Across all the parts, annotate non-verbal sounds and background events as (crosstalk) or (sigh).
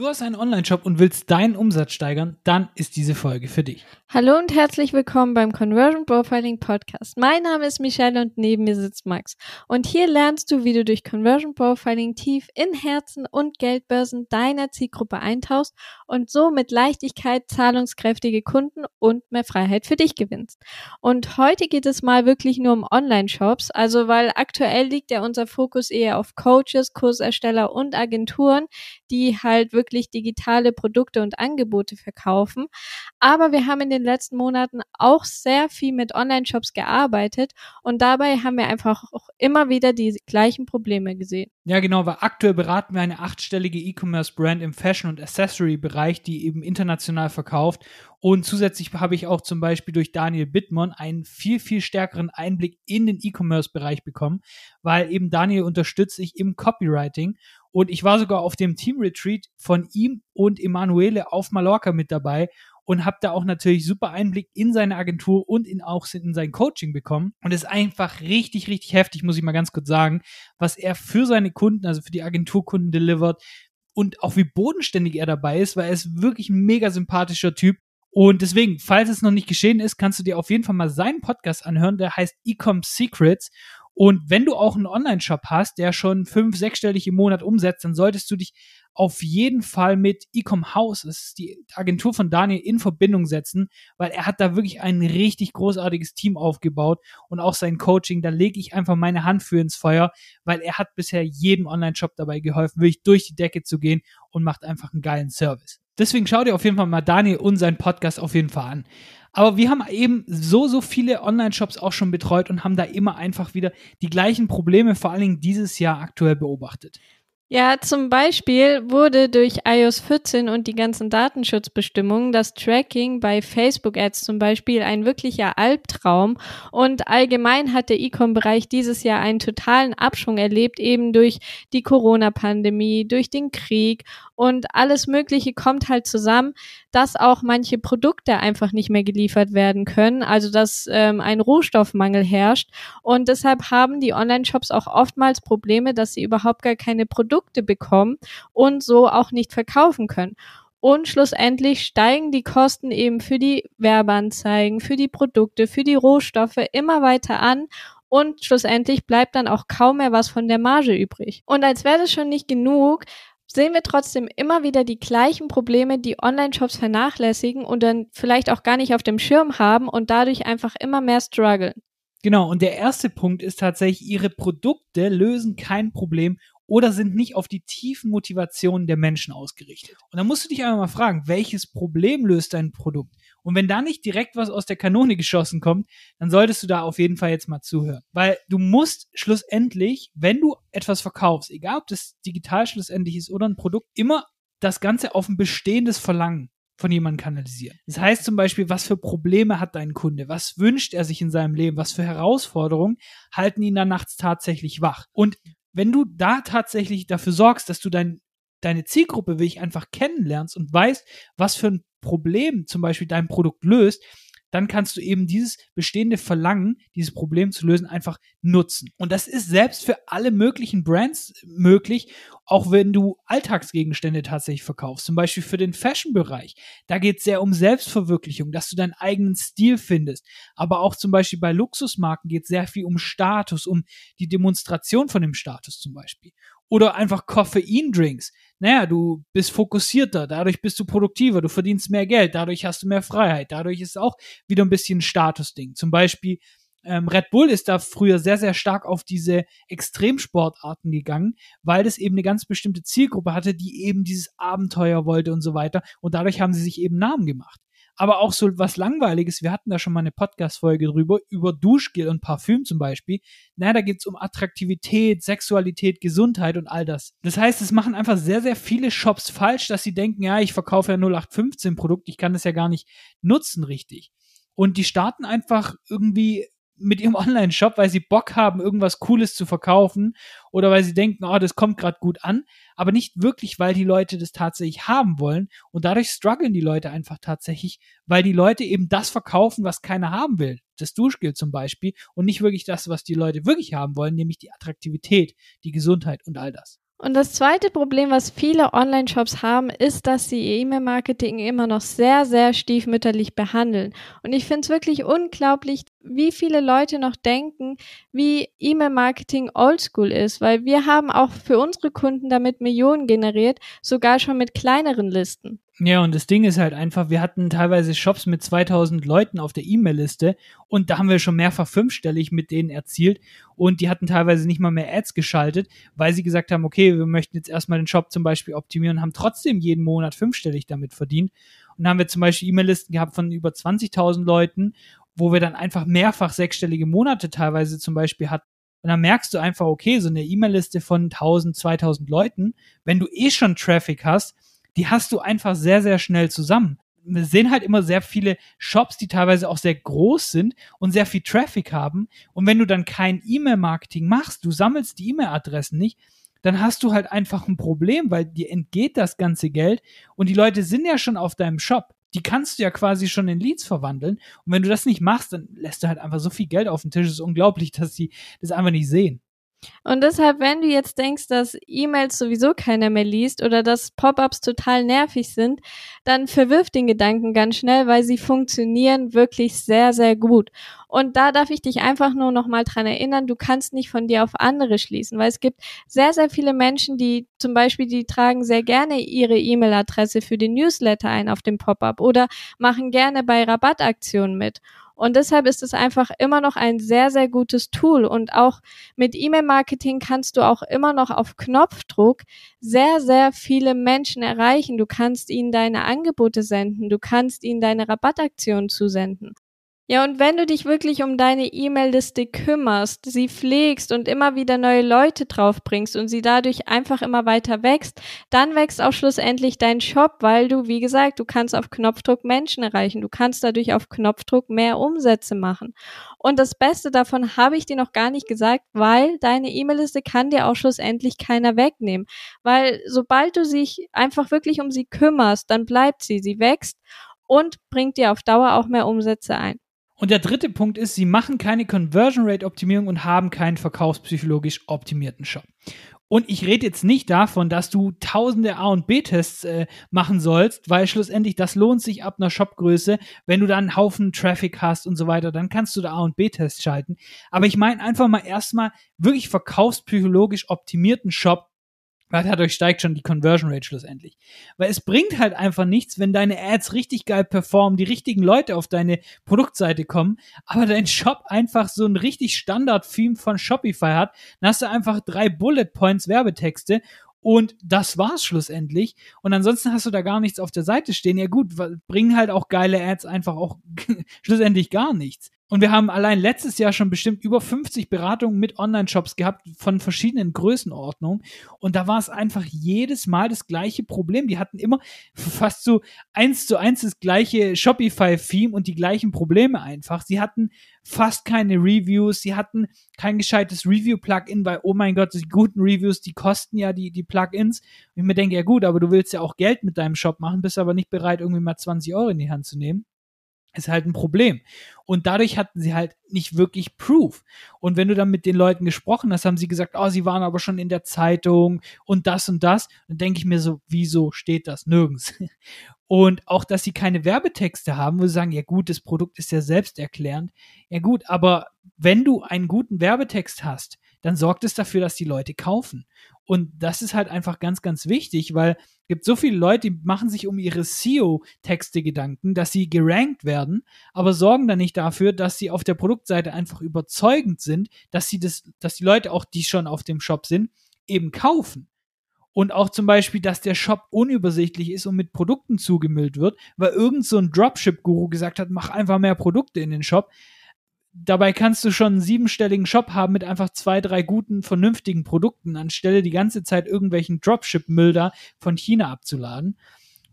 Du hast einen Online-Shop und willst deinen Umsatz steigern, dann ist diese Folge für dich. Hallo und herzlich willkommen beim Conversion Profiling Podcast. Mein Name ist Michelle und neben mir sitzt Max. Und hier lernst du, wie du durch Conversion Profiling tief in Herzen und Geldbörsen deiner Zielgruppe eintauchst und so mit Leichtigkeit zahlungskräftige Kunden und mehr Freiheit für dich gewinnst. Und heute geht es mal wirklich nur um Online-Shops, also weil aktuell liegt ja unser Fokus eher auf Coaches, Kursersteller und Agenturen, die halt wirklich wirklich digitale Produkte und Angebote verkaufen. Aber wir haben in den letzten Monaten auch sehr viel mit Online-Shops gearbeitet und dabei haben wir einfach auch immer wieder die gleichen Probleme gesehen. Ja, genau, weil aktuell beraten wir eine achtstellige E-Commerce-Brand im Fashion- und Accessory-Bereich, die eben international verkauft. Und zusätzlich habe ich auch zum Beispiel durch Daniel Bittmann einen viel, viel stärkeren Einblick in den E-Commerce-Bereich bekommen, weil eben Daniel unterstützt sich im Copywriting und ich war sogar auf dem Team-Retreat von ihm und Emanuele auf Mallorca mit dabei und habe da auch natürlich super Einblick in seine Agentur und in auch in sein Coaching bekommen. Und es ist einfach richtig, richtig heftig, muss ich mal ganz kurz sagen, was er für seine Kunden, also für die Agenturkunden delivert und auch wie bodenständig er dabei ist, weil er ist wirklich ein mega sympathischer Typ. Und deswegen, falls es noch nicht geschehen ist, kannst du dir auf jeden Fall mal seinen Podcast anhören, der heißt Ecom Secrets. Und wenn du auch einen Online-Shop hast, der schon fünf, sechsstellig im Monat umsetzt, dann solltest du dich auf jeden Fall mit Ecom House, das ist die Agentur von Daniel, in Verbindung setzen, weil er hat da wirklich ein richtig großartiges Team aufgebaut und auch sein Coaching, da lege ich einfach meine Hand für ins Feuer, weil er hat bisher jedem Online-Shop dabei geholfen, wirklich durch die Decke zu gehen und macht einfach einen geilen Service. Deswegen schau dir auf jeden Fall mal Daniel und seinen Podcast auf jeden Fall an. Aber wir haben eben so, so viele Online-Shops auch schon betreut und haben da immer einfach wieder die gleichen Probleme, vor allen Dingen dieses Jahr aktuell beobachtet. Ja, zum Beispiel wurde durch iOS 14 und die ganzen Datenschutzbestimmungen das Tracking bei Facebook-Ads zum Beispiel ein wirklicher Albtraum. Und allgemein hat der E-Com-Bereich dieses Jahr einen totalen Abschwung erlebt, eben durch die Corona-Pandemie, durch den Krieg. Und alles Mögliche kommt halt zusammen, dass auch manche Produkte einfach nicht mehr geliefert werden können, also dass ähm, ein Rohstoffmangel herrscht. Und deshalb haben die Online-Shops auch oftmals Probleme, dass sie überhaupt gar keine Produkte Produkte bekommen und so auch nicht verkaufen können. Und schlussendlich steigen die Kosten eben für die Werbeanzeigen, für die Produkte, für die Rohstoffe immer weiter an und schlussendlich bleibt dann auch kaum mehr was von der Marge übrig. Und als wäre das schon nicht genug, sehen wir trotzdem immer wieder die gleichen Probleme, die Online-Shops vernachlässigen und dann vielleicht auch gar nicht auf dem Schirm haben und dadurch einfach immer mehr strugglen. Genau, und der erste Punkt ist tatsächlich, ihre Produkte lösen kein Problem oder sind nicht auf die tiefen Motivationen der Menschen ausgerichtet. Und dann musst du dich einfach mal fragen, welches Problem löst dein Produkt? Und wenn da nicht direkt was aus der Kanone geschossen kommt, dann solltest du da auf jeden Fall jetzt mal zuhören. Weil du musst schlussendlich, wenn du etwas verkaufst, egal ob das digital schlussendlich ist oder ein Produkt, immer das Ganze auf ein bestehendes Verlangen von jemandem kanalisieren. Das heißt zum Beispiel, was für Probleme hat dein Kunde? Was wünscht er sich in seinem Leben? Was für Herausforderungen halten ihn da nachts tatsächlich wach? Und wenn du da tatsächlich dafür sorgst, dass du dein, deine Zielgruppe wirklich einfach kennenlernst und weißt, was für ein Problem zum Beispiel dein Produkt löst, dann kannst du eben dieses bestehende Verlangen, dieses Problem zu lösen, einfach nutzen. Und das ist selbst für alle möglichen Brands möglich, auch wenn du Alltagsgegenstände tatsächlich verkaufst. Zum Beispiel für den Fashion-Bereich. Da geht es sehr um Selbstverwirklichung, dass du deinen eigenen Stil findest. Aber auch zum Beispiel bei Luxusmarken geht es sehr viel um Status, um die Demonstration von dem Status zum Beispiel. Oder einfach Koffeindrinks. Naja, du bist fokussierter, dadurch bist du produktiver, du verdienst mehr Geld, dadurch hast du mehr Freiheit, dadurch ist auch wieder ein bisschen ein Statusding. Zum Beispiel ähm, Red Bull ist da früher sehr, sehr stark auf diese Extremsportarten gegangen, weil das eben eine ganz bestimmte Zielgruppe hatte, die eben dieses Abenteuer wollte und so weiter. Und dadurch haben sie sich eben Namen gemacht aber auch so was Langweiliges. Wir hatten da schon mal eine Podcast-Folge drüber, über Duschgel und Parfüm zum Beispiel. Na, da geht's um Attraktivität, Sexualität, Gesundheit und all das. Das heißt, es machen einfach sehr, sehr viele Shops falsch, dass sie denken, ja, ich verkaufe ja 0815 Produkt, ich kann das ja gar nicht nutzen richtig. Und die starten einfach irgendwie mit ihrem (laughs) Online-Shop, weil sie Bock haben, irgendwas Cooles zu verkaufen oder weil sie denken, oh, das kommt gerade gut an, aber nicht wirklich, weil die Leute das tatsächlich haben wollen und dadurch strugglen die Leute einfach tatsächlich, weil die Leute eben das verkaufen, was keiner haben will. Das Duschgel zum Beispiel und nicht wirklich das, was die Leute wirklich haben wollen, nämlich die Attraktivität, die Gesundheit und all das. Und das zweite Problem, was viele Online-Shops haben, ist, dass sie E-Mail-Marketing immer noch sehr, sehr stiefmütterlich behandeln. Und ich finde es wirklich unglaublich, wie viele Leute noch denken, wie E-Mail-Marketing oldschool ist, weil wir haben auch für unsere Kunden damit Millionen generiert, sogar schon mit kleineren Listen. Ja, und das Ding ist halt einfach, wir hatten teilweise Shops mit 2000 Leuten auf der E-Mail-Liste und da haben wir schon mehrfach fünfstellig mit denen erzielt und die hatten teilweise nicht mal mehr Ads geschaltet, weil sie gesagt haben, okay, wir möchten jetzt erstmal den Shop zum Beispiel optimieren und haben trotzdem jeden Monat fünfstellig damit verdient. Und dann haben wir zum Beispiel E-Mail-Listen gehabt von über 20.000 Leuten, wo wir dann einfach mehrfach sechsstellige Monate teilweise zum Beispiel hatten. Und dann merkst du einfach, okay, so eine E-Mail-Liste von 1000, 2000 Leuten, wenn du eh schon Traffic hast, die hast du einfach sehr, sehr schnell zusammen. Wir sehen halt immer sehr viele Shops, die teilweise auch sehr groß sind und sehr viel Traffic haben. Und wenn du dann kein E-Mail-Marketing machst, du sammelst die E-Mail-Adressen nicht, dann hast du halt einfach ein Problem, weil dir entgeht das ganze Geld und die Leute sind ja schon auf deinem Shop. Die kannst du ja quasi schon in Leads verwandeln. Und wenn du das nicht machst, dann lässt du halt einfach so viel Geld auf den Tisch. Es ist unglaublich, dass die das einfach nicht sehen. Und deshalb, wenn du jetzt denkst, dass E-Mails sowieso keiner mehr liest oder dass Pop-ups total nervig sind, dann verwirf den Gedanken ganz schnell, weil sie funktionieren wirklich sehr, sehr gut. Und da darf ich dich einfach nur noch mal dran erinnern, du kannst nicht von dir auf andere schließen, weil es gibt sehr, sehr viele Menschen, die zum Beispiel, die tragen sehr gerne ihre E-Mail-Adresse für den Newsletter ein auf dem Pop-up oder machen gerne bei Rabattaktionen mit. Und deshalb ist es einfach immer noch ein sehr, sehr gutes Tool. Und auch mit E-Mail-Marketing kannst du auch immer noch auf Knopfdruck sehr, sehr viele Menschen erreichen. Du kannst ihnen deine Angebote senden. Du kannst ihnen deine Rabattaktionen zusenden. Ja, und wenn du dich wirklich um deine E-Mail-Liste kümmerst, sie pflegst und immer wieder neue Leute draufbringst und sie dadurch einfach immer weiter wächst, dann wächst auch schlussendlich dein Shop, weil du, wie gesagt, du kannst auf Knopfdruck Menschen erreichen. Du kannst dadurch auf Knopfdruck mehr Umsätze machen. Und das Beste davon habe ich dir noch gar nicht gesagt, weil deine E-Mail-Liste kann dir auch schlussendlich keiner wegnehmen. Weil sobald du dich einfach wirklich um sie kümmerst, dann bleibt sie, sie wächst und bringt dir auf Dauer auch mehr Umsätze ein. Und der dritte Punkt ist, sie machen keine Conversion Rate Optimierung und haben keinen verkaufspsychologisch optimierten Shop. Und ich rede jetzt nicht davon, dass du tausende A- und B-Tests äh, machen sollst, weil schlussendlich das lohnt sich ab einer Shopgröße. Wenn du dann einen Haufen Traffic hast und so weiter, dann kannst du da A- und B-Tests schalten. Aber ich meine einfach mal erstmal wirklich verkaufspsychologisch optimierten Shop, dadurch steigt schon die Conversion Rate schlussendlich. Weil es bringt halt einfach nichts, wenn deine Ads richtig geil performen, die richtigen Leute auf deine Produktseite kommen, aber dein Shop einfach so ein richtig Standard-Theme von Shopify hat, dann hast du einfach drei Bullet Points Werbetexte und das war's schlussendlich. Und ansonsten hast du da gar nichts auf der Seite stehen. Ja gut, bringen halt auch geile Ads einfach auch (laughs) schlussendlich gar nichts. Und wir haben allein letztes Jahr schon bestimmt über 50 Beratungen mit Online-Shops gehabt von verschiedenen Größenordnungen. Und da war es einfach jedes Mal das gleiche Problem. Die hatten immer fast so eins zu eins das gleiche Shopify-Theme und die gleichen Probleme einfach. Sie hatten fast keine Reviews, sie hatten kein gescheites Review-Plugin, weil, oh mein Gott, die guten Reviews, die kosten ja die, die Plugins. Und ich mir denke, ja gut, aber du willst ja auch Geld mit deinem Shop machen, bist aber nicht bereit, irgendwie mal 20 Euro in die Hand zu nehmen ist halt ein Problem. Und dadurch hatten sie halt nicht wirklich Proof. Und wenn du dann mit den Leuten gesprochen hast, haben sie gesagt, oh, sie waren aber schon in der Zeitung und das und das. Dann denke ich mir so, wieso steht das nirgends? (laughs) Und auch, dass sie keine Werbetexte haben, wo sie sagen, ja gut, das Produkt ist ja selbsterklärend. Ja gut, aber wenn du einen guten Werbetext hast, dann sorgt es dafür, dass die Leute kaufen. Und das ist halt einfach ganz, ganz wichtig, weil gibt so viele Leute, die machen sich um ihre SEO-Texte Gedanken, dass sie gerankt werden, aber sorgen dann nicht dafür, dass sie auf der Produktseite einfach überzeugend sind, dass sie das, dass die Leute auch, die schon auf dem Shop sind, eben kaufen. Und auch zum Beispiel, dass der Shop unübersichtlich ist und mit Produkten zugemüllt wird, weil irgend so ein Dropship-Guru gesagt hat, mach einfach mehr Produkte in den Shop dabei kannst du schon einen siebenstelligen Shop haben mit einfach zwei, drei guten, vernünftigen Produkten, anstelle die ganze Zeit irgendwelchen Dropship-Müll da von China abzuladen.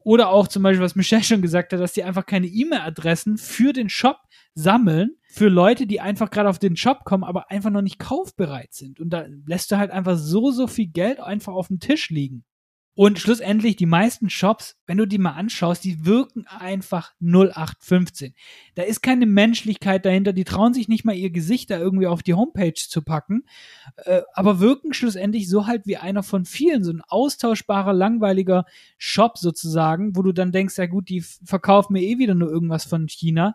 Oder auch zum Beispiel, was Michelle schon gesagt hat, dass die einfach keine E-Mail-Adressen für den Shop sammeln, für Leute, die einfach gerade auf den Shop kommen, aber einfach noch nicht kaufbereit sind. Und da lässt du halt einfach so, so viel Geld einfach auf dem Tisch liegen. Und schlussendlich, die meisten Shops, wenn du die mal anschaust, die wirken einfach 0815. Da ist keine Menschlichkeit dahinter, die trauen sich nicht mal ihr Gesicht da irgendwie auf die Homepage zu packen, äh, aber wirken schlussendlich so halt wie einer von vielen, so ein austauschbarer, langweiliger Shop sozusagen, wo du dann denkst, ja gut, die verkaufen mir eh wieder nur irgendwas von China.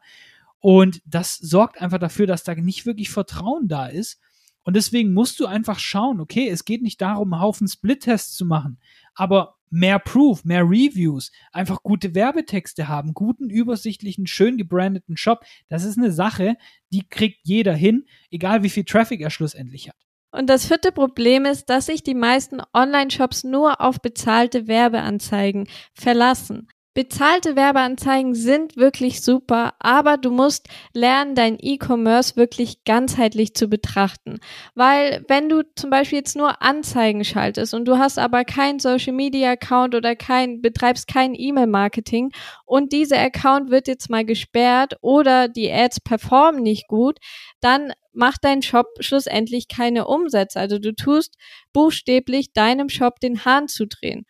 Und das sorgt einfach dafür, dass da nicht wirklich Vertrauen da ist. Und deswegen musst du einfach schauen, okay, es geht nicht darum, einen Haufen Split-Tests zu machen, aber mehr Proof, mehr Reviews, einfach gute Werbetexte haben, guten, übersichtlichen, schön gebrandeten Shop. Das ist eine Sache, die kriegt jeder hin, egal wie viel Traffic er schlussendlich hat. Und das vierte Problem ist, dass sich die meisten Online-Shops nur auf bezahlte Werbeanzeigen verlassen. Bezahlte Werbeanzeigen sind wirklich super, aber du musst lernen, dein E-Commerce wirklich ganzheitlich zu betrachten. Weil wenn du zum Beispiel jetzt nur Anzeigen schaltest und du hast aber kein Social Media Account oder kein, betreibst kein E-Mail-Marketing und dieser Account wird jetzt mal gesperrt oder die Ads performen nicht gut, dann macht dein Shop schlussendlich keine Umsätze. Also du tust buchstäblich deinem Shop den Hahn zu drehen.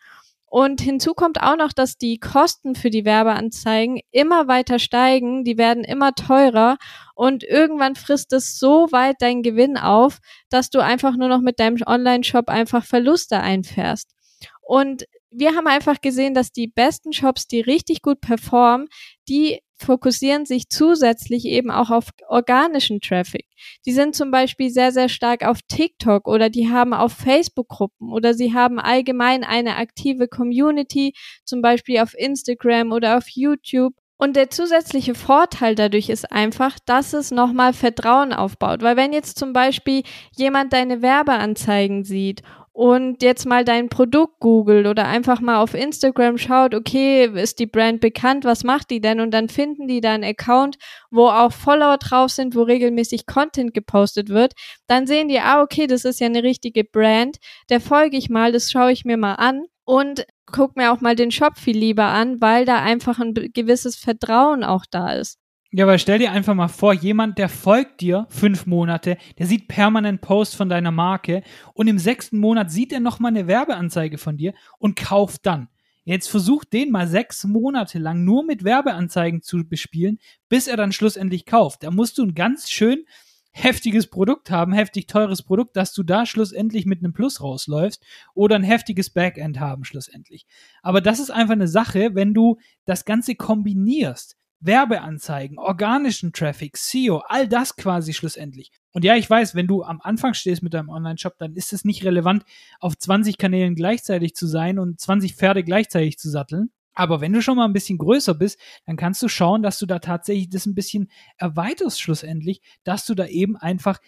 Und hinzu kommt auch noch, dass die Kosten für die Werbeanzeigen immer weiter steigen, die werden immer teurer und irgendwann frisst es so weit deinen Gewinn auf, dass du einfach nur noch mit deinem Online-Shop einfach Verluste einfährst. Und wir haben einfach gesehen, dass die besten Shops, die richtig gut performen, die fokussieren sich zusätzlich eben auch auf organischen Traffic. Die sind zum Beispiel sehr, sehr stark auf TikTok oder die haben auf Facebook-Gruppen oder sie haben allgemein eine aktive Community, zum Beispiel auf Instagram oder auf YouTube. Und der zusätzliche Vorteil dadurch ist einfach, dass es nochmal Vertrauen aufbaut. Weil wenn jetzt zum Beispiel jemand deine Werbeanzeigen sieht und jetzt mal dein Produkt googelt oder einfach mal auf Instagram schaut, okay, ist die Brand bekannt, was macht die denn? Und dann finden die da einen Account, wo auch Follower drauf sind, wo regelmäßig Content gepostet wird. Dann sehen die, ah, okay, das ist ja eine richtige Brand, der folge ich mal, das schaue ich mir mal an und guck mir auch mal den Shop viel lieber an, weil da einfach ein gewisses Vertrauen auch da ist. Ja, aber stell dir einfach mal vor, jemand, der folgt dir fünf Monate, der sieht permanent Posts von deiner Marke und im sechsten Monat sieht er nochmal eine Werbeanzeige von dir und kauft dann. Jetzt versucht den mal sechs Monate lang nur mit Werbeanzeigen zu bespielen, bis er dann schlussendlich kauft. Da musst du ein ganz schön heftiges Produkt haben, heftig teures Produkt, dass du da schlussendlich mit einem Plus rausläufst oder ein heftiges Backend haben schlussendlich. Aber das ist einfach eine Sache, wenn du das Ganze kombinierst. Werbeanzeigen, organischen Traffic, SEO, all das quasi schlussendlich. Und ja, ich weiß, wenn du am Anfang stehst mit deinem Online-Shop, dann ist es nicht relevant, auf 20 Kanälen gleichzeitig zu sein und 20 Pferde gleichzeitig zu satteln. Aber wenn du schon mal ein bisschen größer bist, dann kannst du schauen, dass du da tatsächlich das ein bisschen erweiterst schlussendlich, dass du da eben einfach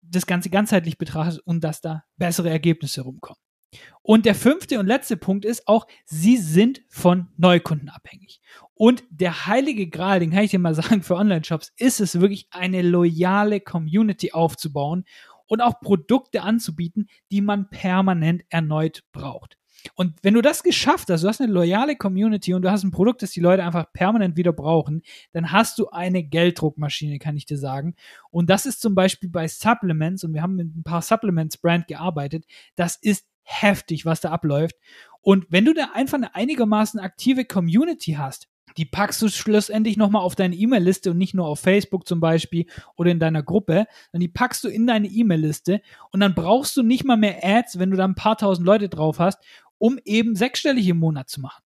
das Ganze ganzheitlich betrachtest und dass da bessere Ergebnisse rumkommen. Und der fünfte und letzte Punkt ist auch, sie sind von Neukunden abhängig. Und der heilige Gral, den kann ich dir mal (laughs) sagen, für Online-Shops ist es wirklich eine loyale Community aufzubauen und auch Produkte anzubieten, die man permanent erneut braucht. Und wenn du das geschafft hast, du hast eine loyale Community und du hast ein Produkt, das die Leute einfach permanent wieder brauchen, dann hast du eine Gelddruckmaschine, kann ich dir sagen. Und das ist zum Beispiel bei Supplements, und wir haben mit ein paar Supplements-Brand gearbeitet, das ist heftig, was da abläuft. Und wenn du da einfach eine einigermaßen aktive Community hast, die packst du schlussendlich nochmal auf deine E-Mail-Liste und nicht nur auf Facebook zum Beispiel oder in deiner Gruppe, sondern die packst du in deine E-Mail-Liste und dann brauchst du nicht mal mehr Ads, wenn du da ein paar tausend Leute drauf hast, um eben sechsstellig im Monat zu machen.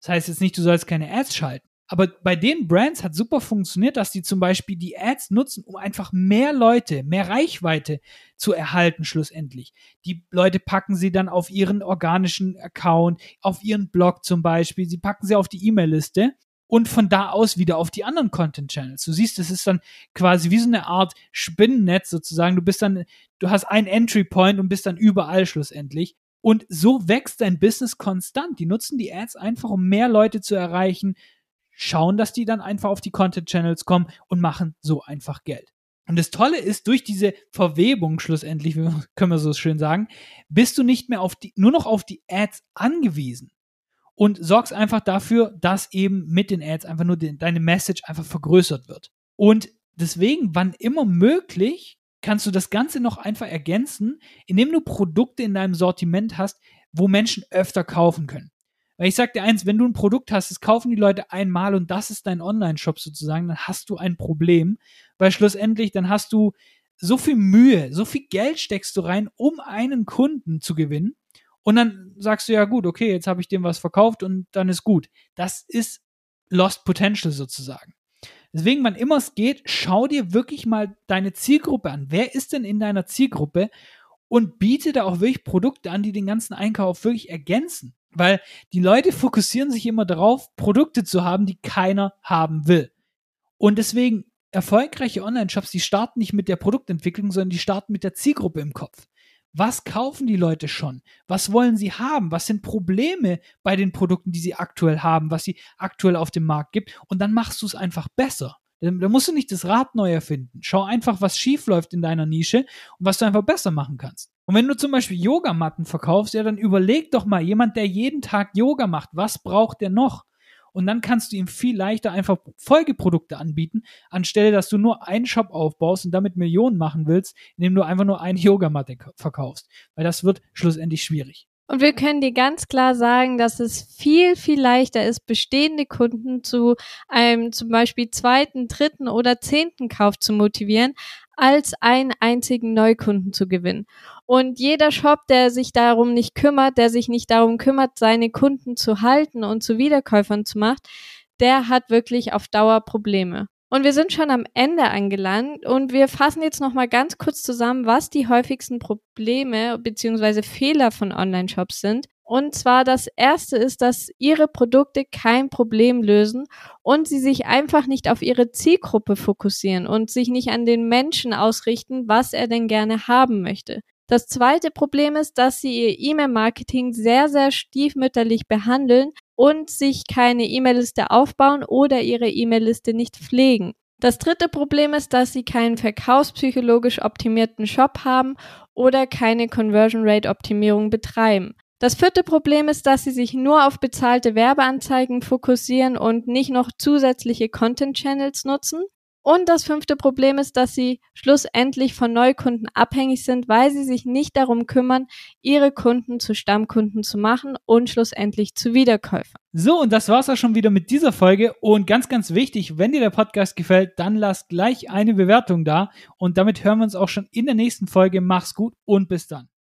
Das heißt jetzt nicht, du sollst keine Ads schalten. Aber bei den Brands hat super funktioniert, dass die zum Beispiel die Ads nutzen, um einfach mehr Leute, mehr Reichweite zu erhalten schlussendlich. Die Leute packen sie dann auf ihren organischen Account, auf ihren Blog zum Beispiel, sie packen sie auf die E-Mail-Liste und von da aus wieder auf die anderen Content-Channels. Du siehst, es ist dann quasi wie so eine Art Spinnennetz sozusagen. Du bist dann, du hast einen Entry-Point und bist dann überall schlussendlich. Und so wächst dein Business konstant. Die nutzen die Ads einfach, um mehr Leute zu erreichen, schauen, dass die dann einfach auf die Content Channels kommen und machen so einfach Geld. Und das Tolle ist, durch diese Verwebung schlussendlich, (laughs) können wir so schön sagen, bist du nicht mehr auf die, nur noch auf die Ads angewiesen und sorgst einfach dafür, dass eben mit den Ads einfach nur die, deine Message einfach vergrößert wird. Und deswegen, wann immer möglich, kannst du das Ganze noch einfach ergänzen, indem du Produkte in deinem Sortiment hast, wo Menschen öfter kaufen können. Weil ich sag dir eins, wenn du ein Produkt hast, das kaufen die Leute einmal und das ist dein Online-Shop sozusagen, dann hast du ein Problem, weil schlussendlich dann hast du so viel Mühe, so viel Geld steckst du rein, um einen Kunden zu gewinnen und dann sagst du ja gut, okay, jetzt habe ich dem was verkauft und dann ist gut. Das ist Lost Potential sozusagen. Deswegen, wann immer es geht, schau dir wirklich mal deine Zielgruppe an. Wer ist denn in deiner Zielgruppe? Und biete da auch wirklich Produkte an, die den ganzen Einkauf wirklich ergänzen. Weil die Leute fokussieren sich immer darauf, Produkte zu haben, die keiner haben will. Und deswegen, erfolgreiche Online-Shops, die starten nicht mit der Produktentwicklung, sondern die starten mit der Zielgruppe im Kopf. Was kaufen die Leute schon? Was wollen sie haben? Was sind Probleme bei den Produkten, die sie aktuell haben, was sie aktuell auf dem Markt gibt? Und dann machst du es einfach besser. Da musst du nicht das Rad neu erfinden. Schau einfach, was schief läuft in deiner Nische und was du einfach besser machen kannst. Und wenn du zum Beispiel Yogamatten verkaufst, ja, dann überleg doch mal, jemand, der jeden Tag Yoga macht, was braucht der noch? Und dann kannst du ihm viel leichter einfach Folgeprodukte anbieten, anstelle dass du nur einen Shop aufbaust und damit Millionen machen willst, indem du einfach nur eine (laughs) Yogamatte verkaufst. Weil das wird schlussendlich schwierig. Und wir können dir ganz klar sagen, dass es viel, viel leichter ist, bestehende Kunden zu einem zum Beispiel zweiten, dritten oder zehnten Kauf zu motivieren, als einen einzigen Neukunden zu gewinnen. Und jeder Shop, der sich darum nicht kümmert, der sich nicht darum kümmert, seine Kunden zu halten und zu Wiederkäufern zu machen, der hat wirklich auf Dauer Probleme. Und wir sind schon am Ende angelangt und wir fassen jetzt nochmal ganz kurz zusammen, was die häufigsten Probleme bzw. Fehler von Online-Shops sind. Und zwar das erste ist, dass ihre Produkte kein Problem lösen und sie sich einfach nicht auf ihre Zielgruppe fokussieren und sich nicht an den Menschen ausrichten, was er denn gerne haben möchte. Das zweite Problem ist, dass sie ihr E-Mail-Marketing sehr, sehr stiefmütterlich behandeln und sich keine E-Mail-Liste aufbauen oder ihre E-Mail-Liste nicht pflegen. Das dritte Problem ist, dass sie keinen verkaufspsychologisch optimierten Shop haben oder keine Conversion Rate Optimierung betreiben. Das vierte Problem ist, dass sie sich nur auf bezahlte Werbeanzeigen fokussieren und nicht noch zusätzliche Content Channels nutzen. Und das fünfte Problem ist, dass sie schlussendlich von Neukunden abhängig sind, weil sie sich nicht darum kümmern, ihre Kunden zu Stammkunden zu machen und schlussendlich zu Wiederkäufern. So, und das war's auch schon wieder mit dieser Folge. Und ganz, ganz wichtig, wenn dir der Podcast gefällt, dann lass gleich eine Bewertung da. Und damit hören wir uns auch schon in der nächsten Folge. Mach's gut und bis dann.